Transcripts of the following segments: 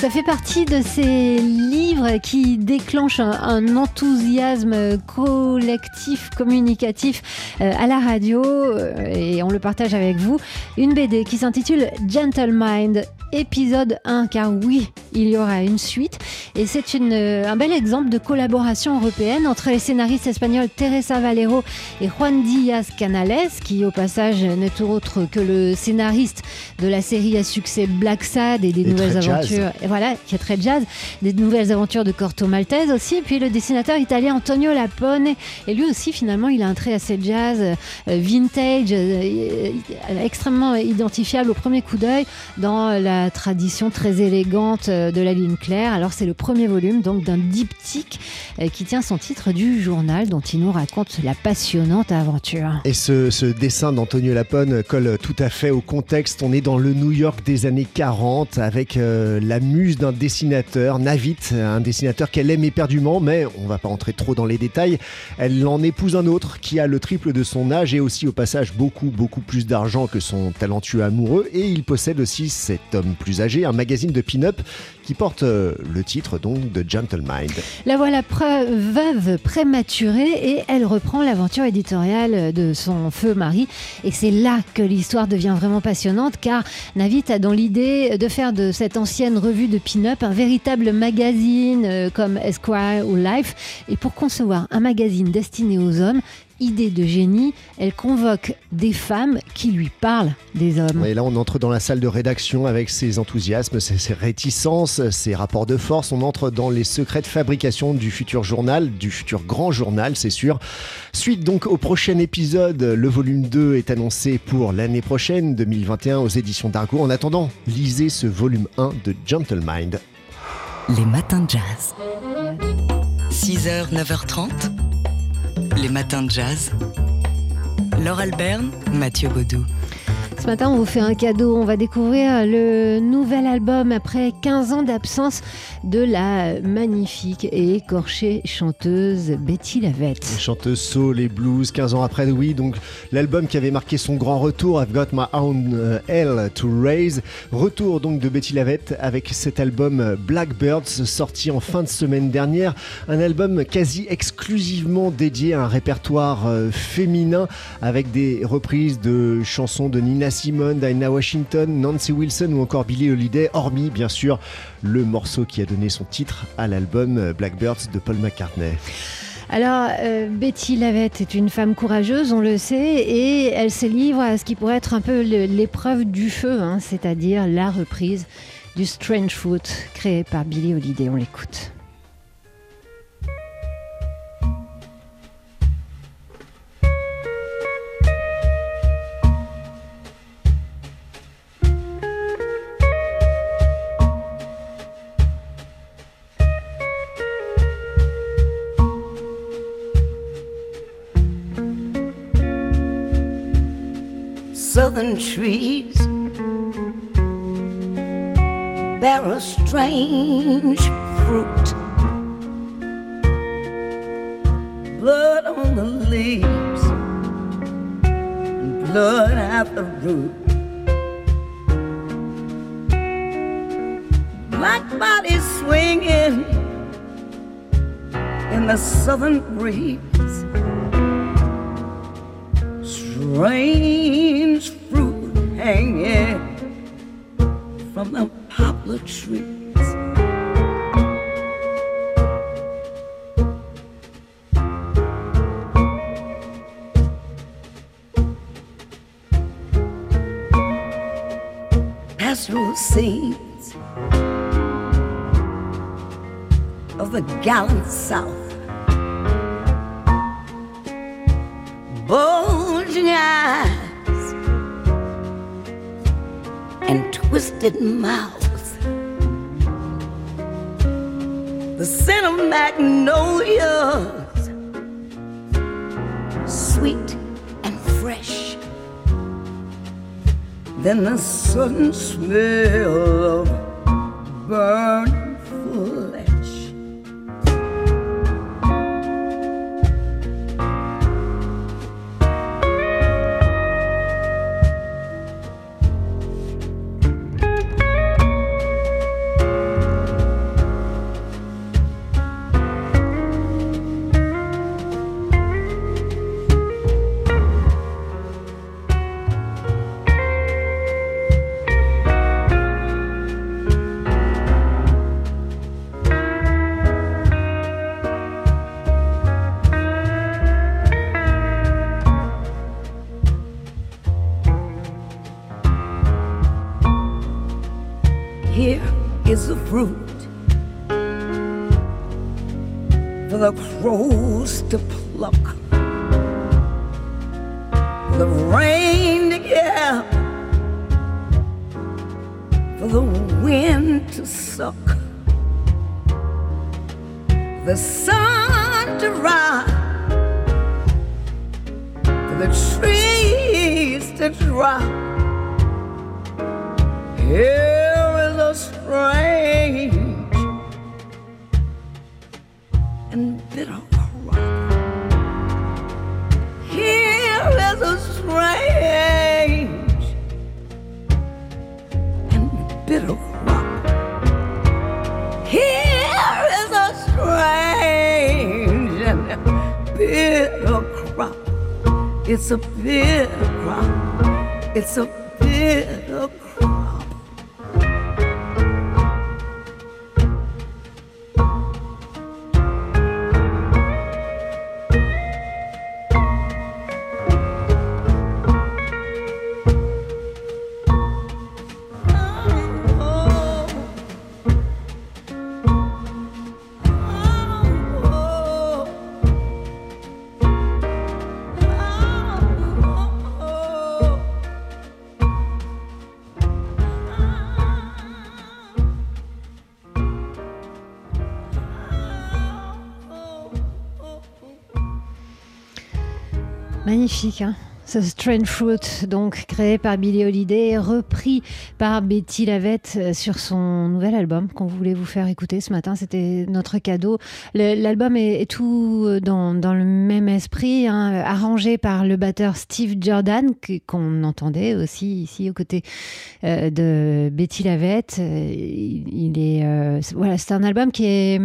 Ça fait partie de ces livres qui déclenchent un, un enthousiasme collectif, communicatif euh, à la radio euh, et on le partage avec vous. Une BD qui s'intitule Gentle Mind, épisode 1, car oui, il y aura une suite. Et c'est une, euh, un bel exemple de collaboration européenne entre les scénaristes espagnols Teresa Valero et Juan Díaz Canales, qui au passage n'est autre que le scénariste de la série à succès Black Sad et des Et nouvelles jazz. Voilà, qui est très jazz, des nouvelles aventures de Corto Maltese aussi. Et puis le dessinateur italien Antonio Lapone. Et lui aussi, finalement, il a un trait assez jazz, euh, vintage, euh, euh, extrêmement identifiable au premier coup d'œil dans la tradition très élégante de la ligne claire. Alors c'est le premier volume donc d'un diptyque qui tient son titre du journal dont il nous raconte la passionnante aventure. Et ce, dessin d'Antonio Lapone colle tout à fait au contexte. On est dans le New York des années 40 avec la muse d'un dessinateur, Navit, un dessinateur qu'elle aime éperdument, mais on va pas entrer trop dans les détails. Elle en épouse un autre qui a le triple de son âge et aussi au passage beaucoup, beaucoup plus d'argent que son talentueux amoureux. Et il possède aussi cet homme plus âgé, un magazine de pin-up qui porte euh, le titre donc de Gentle Mind. La voilà veuve prématurée et elle reprend l'aventure éditoriale de son feu mari. Et c'est là que l'histoire devient vraiment passionnante car Navit a dans l'idée de faire de cette ancienne revue de pin-up un véritable magazine euh, comme Esquire ou Life. Et pour concevoir un magazine destiné aux hommes, idée de génie, elle convoque des femmes qui lui parlent des hommes. Et là, on entre dans la salle de rédaction avec ses enthousiasmes, ses, ses réticences, ses rapports de force. On entre dans les secrets de fabrication du futur journal, du futur grand journal, c'est sûr. Suite donc au prochain épisode, le volume 2 est annoncé pour l'année prochaine, 2021, aux éditions d'Argo. En attendant, lisez ce volume 1 de Gentle Mind. Les matins de jazz. 6h, 9h30, les matins de jazz. Laure Alberne, Mathieu Baudou. Ce matin, on vous fait un cadeau. On va découvrir le nouvel album après 15 ans d'absence de la magnifique et écorchée chanteuse Betty Lavette. Chanteuse soul et blues, 15 ans après, oui, donc l'album qui avait marqué son grand retour, I've Got My Own euh, Hell to Raise. Retour donc de Betty Lavette avec cet album euh, Blackbirds sorti en fin de semaine dernière. Un album quasi exclusivement dédié à un répertoire euh, féminin avec des reprises de chansons de Nina Simone, Dinah Washington, Nancy Wilson ou encore Billie Holiday, hormis bien sûr le morceau qui a donné son titre à l'album euh, Blackbirds de Paul McCartney. Alors, euh, Betty Lavette est une femme courageuse, on le sait, et elle se livre à ce qui pourrait être un peu l'épreuve du feu, hein, c'est-à-dire la reprise du Strange Fruit créé par Billie Holiday. On l'écoute. Southern trees bear a strange fruit. Blood on the leaves, and blood at the root. Black bodies swinging in the southern breeze strange hanging from the poplar trees. Pastoral scenes of the gallant South. bulging eyes twisted mouth. The scent of magnolias, sweet and fresh. Then the sudden smell of burning fruit. For the crows to pluck, for the rain to get, for the wind to suck, the sun to rise, for the trees to drop. Here is a strange It's a bitter crop. It's a bitter crop. Magnifique, hein ce Strange Fruit, donc créé par Billie Holiday, repris par Betty Lavette euh, sur son nouvel album qu'on voulait vous faire écouter ce matin. C'était notre cadeau. L'album est, tout euh, dans, le même esprit, hein, arrangé par le batteur Steve Jordan, qu'on entendait aussi ici aux côtés euh, de Betty Lavette. Est, voilà, c'est un album qui est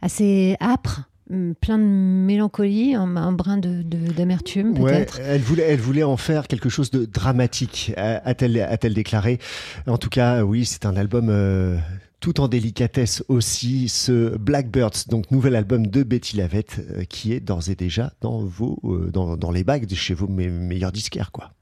assez âpre. Hum, plein de mélancolie, un, un brin de- de- d'amertume Ouais, peut-être. elle voulait, elle voulait en faire quelque chose de dramatique, a- a-t-elle a-t-elle déclaré. En tout cas, oui, c'est un album euh, tout en délicatesse aussi, ce Blackbirds, donc nouvel album de Betty Lavette, euh, qui est d'ores et déjà dans, vos, euh, dans, dans les bagues de chez vos me- meilleurs disquaires. Quoi.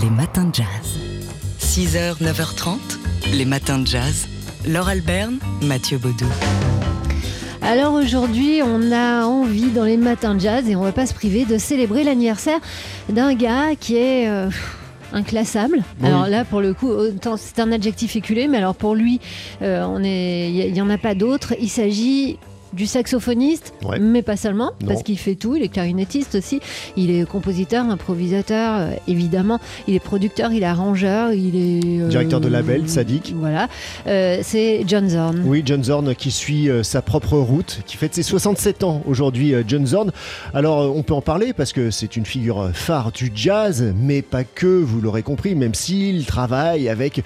Les matins de jazz. 6h, 9h30, les matins de jazz. Laure Alberne, Mathieu Baudou. Alors aujourd'hui, on a envie dans les matins de jazz et on va pas se priver de célébrer l'anniversaire d'un gars qui est euh, inclassable. Oui. Alors là, pour le coup, c'est un adjectif éculé, mais alors pour lui, euh, on est, il y, en a pas d'autre. Il s'agit du saxophoniste, Ouais. mais pas seulement, Non. parce qu'il fait tout. Il est clarinettiste aussi. Il est compositeur, improvisateur, euh, évidemment. Il est producteur, il est arrangeur, il est euh, Directeur de label, Sadik. Voilà, Euh, c'est John Zorn. Oui, John Zorn qui suit sa propre route, qui fête ses 67 ans aujourd'hui, John Zorn. Alors, on peut en parler parce que c'est une figure phare du jazz, mais pas que, vous l'aurez compris, même s'il travaille avec.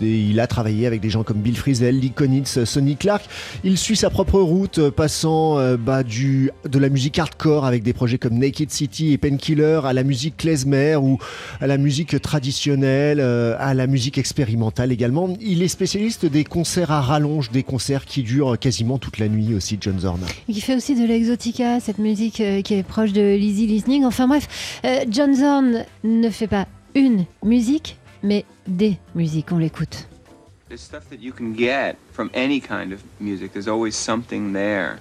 Il a travaillé avec des gens comme Bill Frisell, Lee Konitz, Sonny Clark. Il suit sa propre route, euh, passant euh, bah, du, de la musique hardcore avec des projets comme Naked City et Painkiller à la musique klezmer ou à la musique traditionnelle, euh, à la musique expérimentale également. Il est spécialiste des concerts à rallonge, des concerts qui durent quasiment toute la nuit aussi, John Zorn. Qui fait aussi de l'exotica, cette musique qui est proche de l'easy listening. Enfin bref, John Zorn ne fait pas une musique, mais des musiques. On l'écoute. There's stuff that you can get from any kind of music. There's always something there.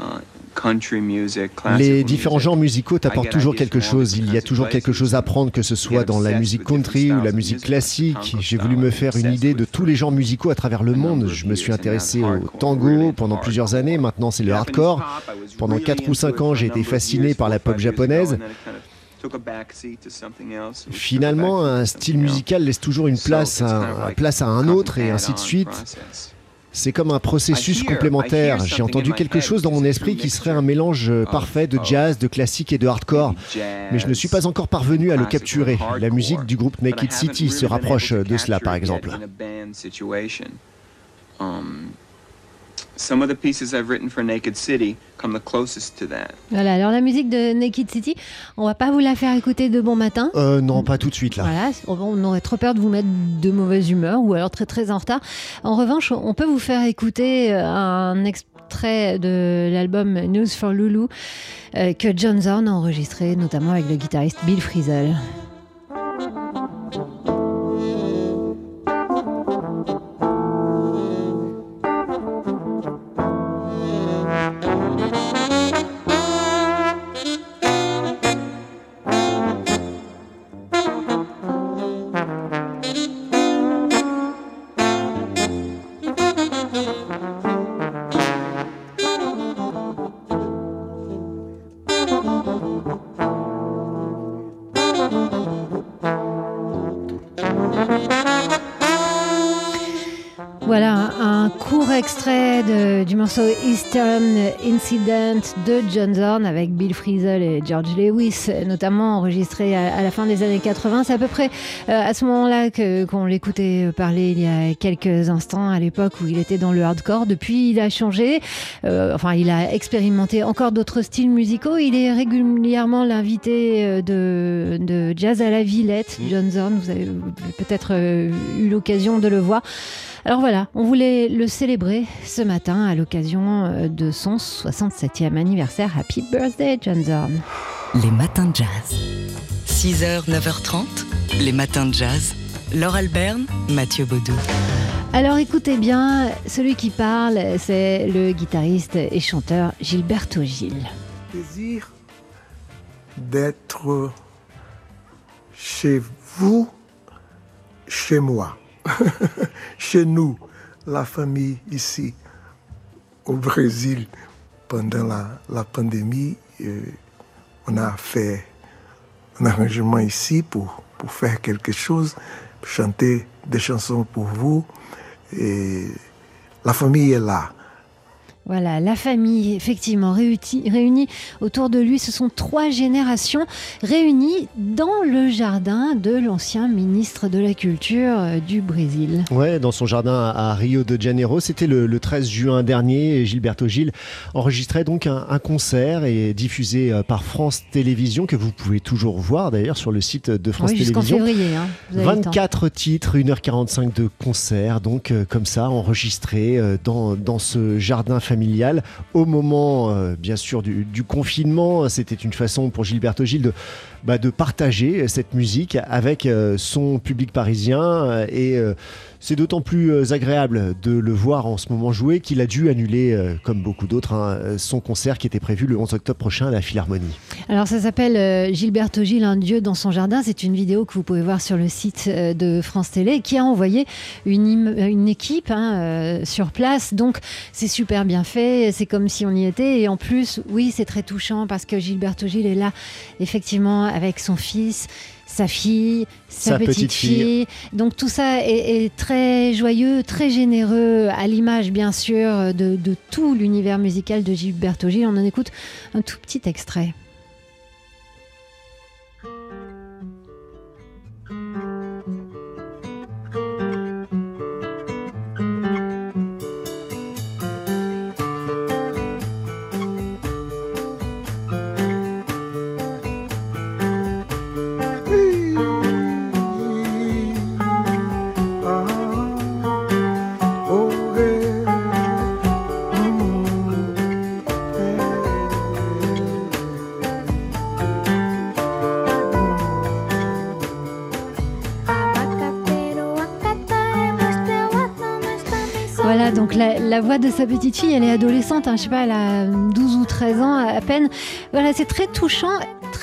Uh, country music, classical Les différents genres musicaux t'apportent toujours quelque chose. Il y a toujours quelque chose à prendre, que ce soit dans la musique country ou la musique classique. J'ai voulu me faire une idée de tous les genres musicaux à travers le monde. Je me suis intéressé au tango pendant plusieurs années. Maintenant, c'est le hardcore. pop, I was Pendant really 4 ou into 5 it ans, j'ai été fasciné par la pop japonaise. Finalement, un style musical laisse toujours une place à un, place à autre et ainsi de suite. C'est comme un processus complémentaire. J'ai entendu quelque chose dans mon esprit qui serait un mélange euh, parfait de jazz, de classique et de hardcore. Mais je ne suis pas encore parvenu à le capturer. La musique du groupe Naked City se rapproche to de cela, par exemple. Voilà, alors la musique de Naked City, on va pas vous la faire écouter de bon matin. Euh, non, pas tout de suite là. Voilà, on aurait trop peur de vous mettre de mauvaise humeur ou alors très très en retard. En revanche, on peut vous faire écouter euh, un extrait de l'album News for Lulu euh, que John Zorn a enregistré notamment avec le guitariste Bill Frisell. huh? Morceau Eastern Incident de John Zorn avec Bill Frisell et George Lewis, notamment enregistré à, à la fin des années 80. C'est à peu près euh, à ce moment-là que- qu'on l'écoutait parler il y a quelques instants, à l'époque où il était dans le hardcore. Depuis, il a changé. Euh, enfin, il a expérimenté encore d'autres styles musicaux. Il est régulièrement l'invité euh, de, de Jazz à la Villette, John Zorn. Vous avez vous avez peut-être euh, eu l'occasion de le voir. Alors voilà, on voulait le célébrer ce matin à l'occasion euh, de son 67e anniversaire. Happy birthday, John Zorn. Les matins de jazz. 6h, 9h30, les matins de jazz. Laure Alberne, Mathieu Baudou. Alors écoutez bien, celui qui parle, c'est le guitariste et chanteur Gilberto Gil. plaisir d'être chez vous, chez moi, chez nous, la famille ici au Brésil pendant la, la pandémie. euh, on a fait un arrangement ici pour, pour faire quelque chose, chanter des chansons pour vous. La famille est là. Voilà, la famille, effectivement, réunie, autour de lui. Ce sont trois générations réunies dans le jardin de l'ancien ministre de la Culture euh, du Brésil. Ouais, dans son jardin à Rio de Janeiro. C'était le, le 13 juin dernier. Gilberto Gil enregistrait donc un, un concert et diffusé euh, par France Télévisions, que vous pouvez toujours voir d'ailleurs sur le site de France Oui, Télévisions. février. hein, vous avez le temps. 24 titres, 1h45 de concert, donc euh, comme ça, enregistré euh, dans, dans ce jardin familial. Au moment, euh, bien sûr, du, du confinement, c'était une façon pour Gilberto Gil de, bah, de partager cette musique avec euh, son public parisien. euh, et euh, c'est d'autant plus euh, agréable de le voir en ce moment jouer qu'il a dû annuler, euh, comme beaucoup d'autres, hein, euh, son concert qui était prévu le 11 octobre prochain à la Philharmonie. Alors ça s'appelle euh, Gilberto Gil, un dieu dans son jardin. C'est une vidéo que vous pouvez voir sur le site euh, de France Télé qui a envoyé une, une équipe hein, euh, sur place. Donc c'est super bien fait, c'est comme si on y était. Et en plus, oui, c'est très touchant parce que Gilberto Gil est là effectivement avec son fils. Sa fille, sa, Sa petite, petite fille. fille. Donc tout ça est, est très joyeux, très généreux, à l'image bien sûr de, de tout l'univers musical de Gilberto Gil. On en écoute un tout petit extrait. La, voix de sa petite fille, elle est adolescente, hein, je sais pas, elle a 12 ou 13 ans à peine. Voilà, c'est très touchant,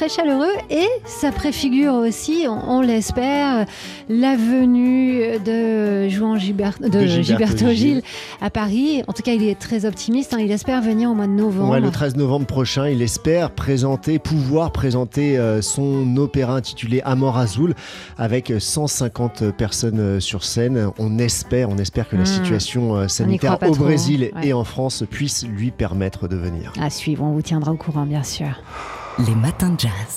très chaleureux et ça préfigure aussi, on, on l'espère, la venue de Juan Gilbert, de, De Gilberto Gilberto Gil. Gil à Paris. En tout cas, il est très optimiste, hein, il espère venir au mois de novembre. Ouais, le 13 novembre prochain, il espère présenter, pouvoir présenter euh, son opéra intitulé Amor Azul avec 150 personnes euh, sur scène. On espère, on espère que la Mm. situation euh, sanitaire au Brésil hein. Ouais. et en France puisse lui permettre de venir. À suivre, on vous tiendra au courant, bien sûr. Les matins de jazz.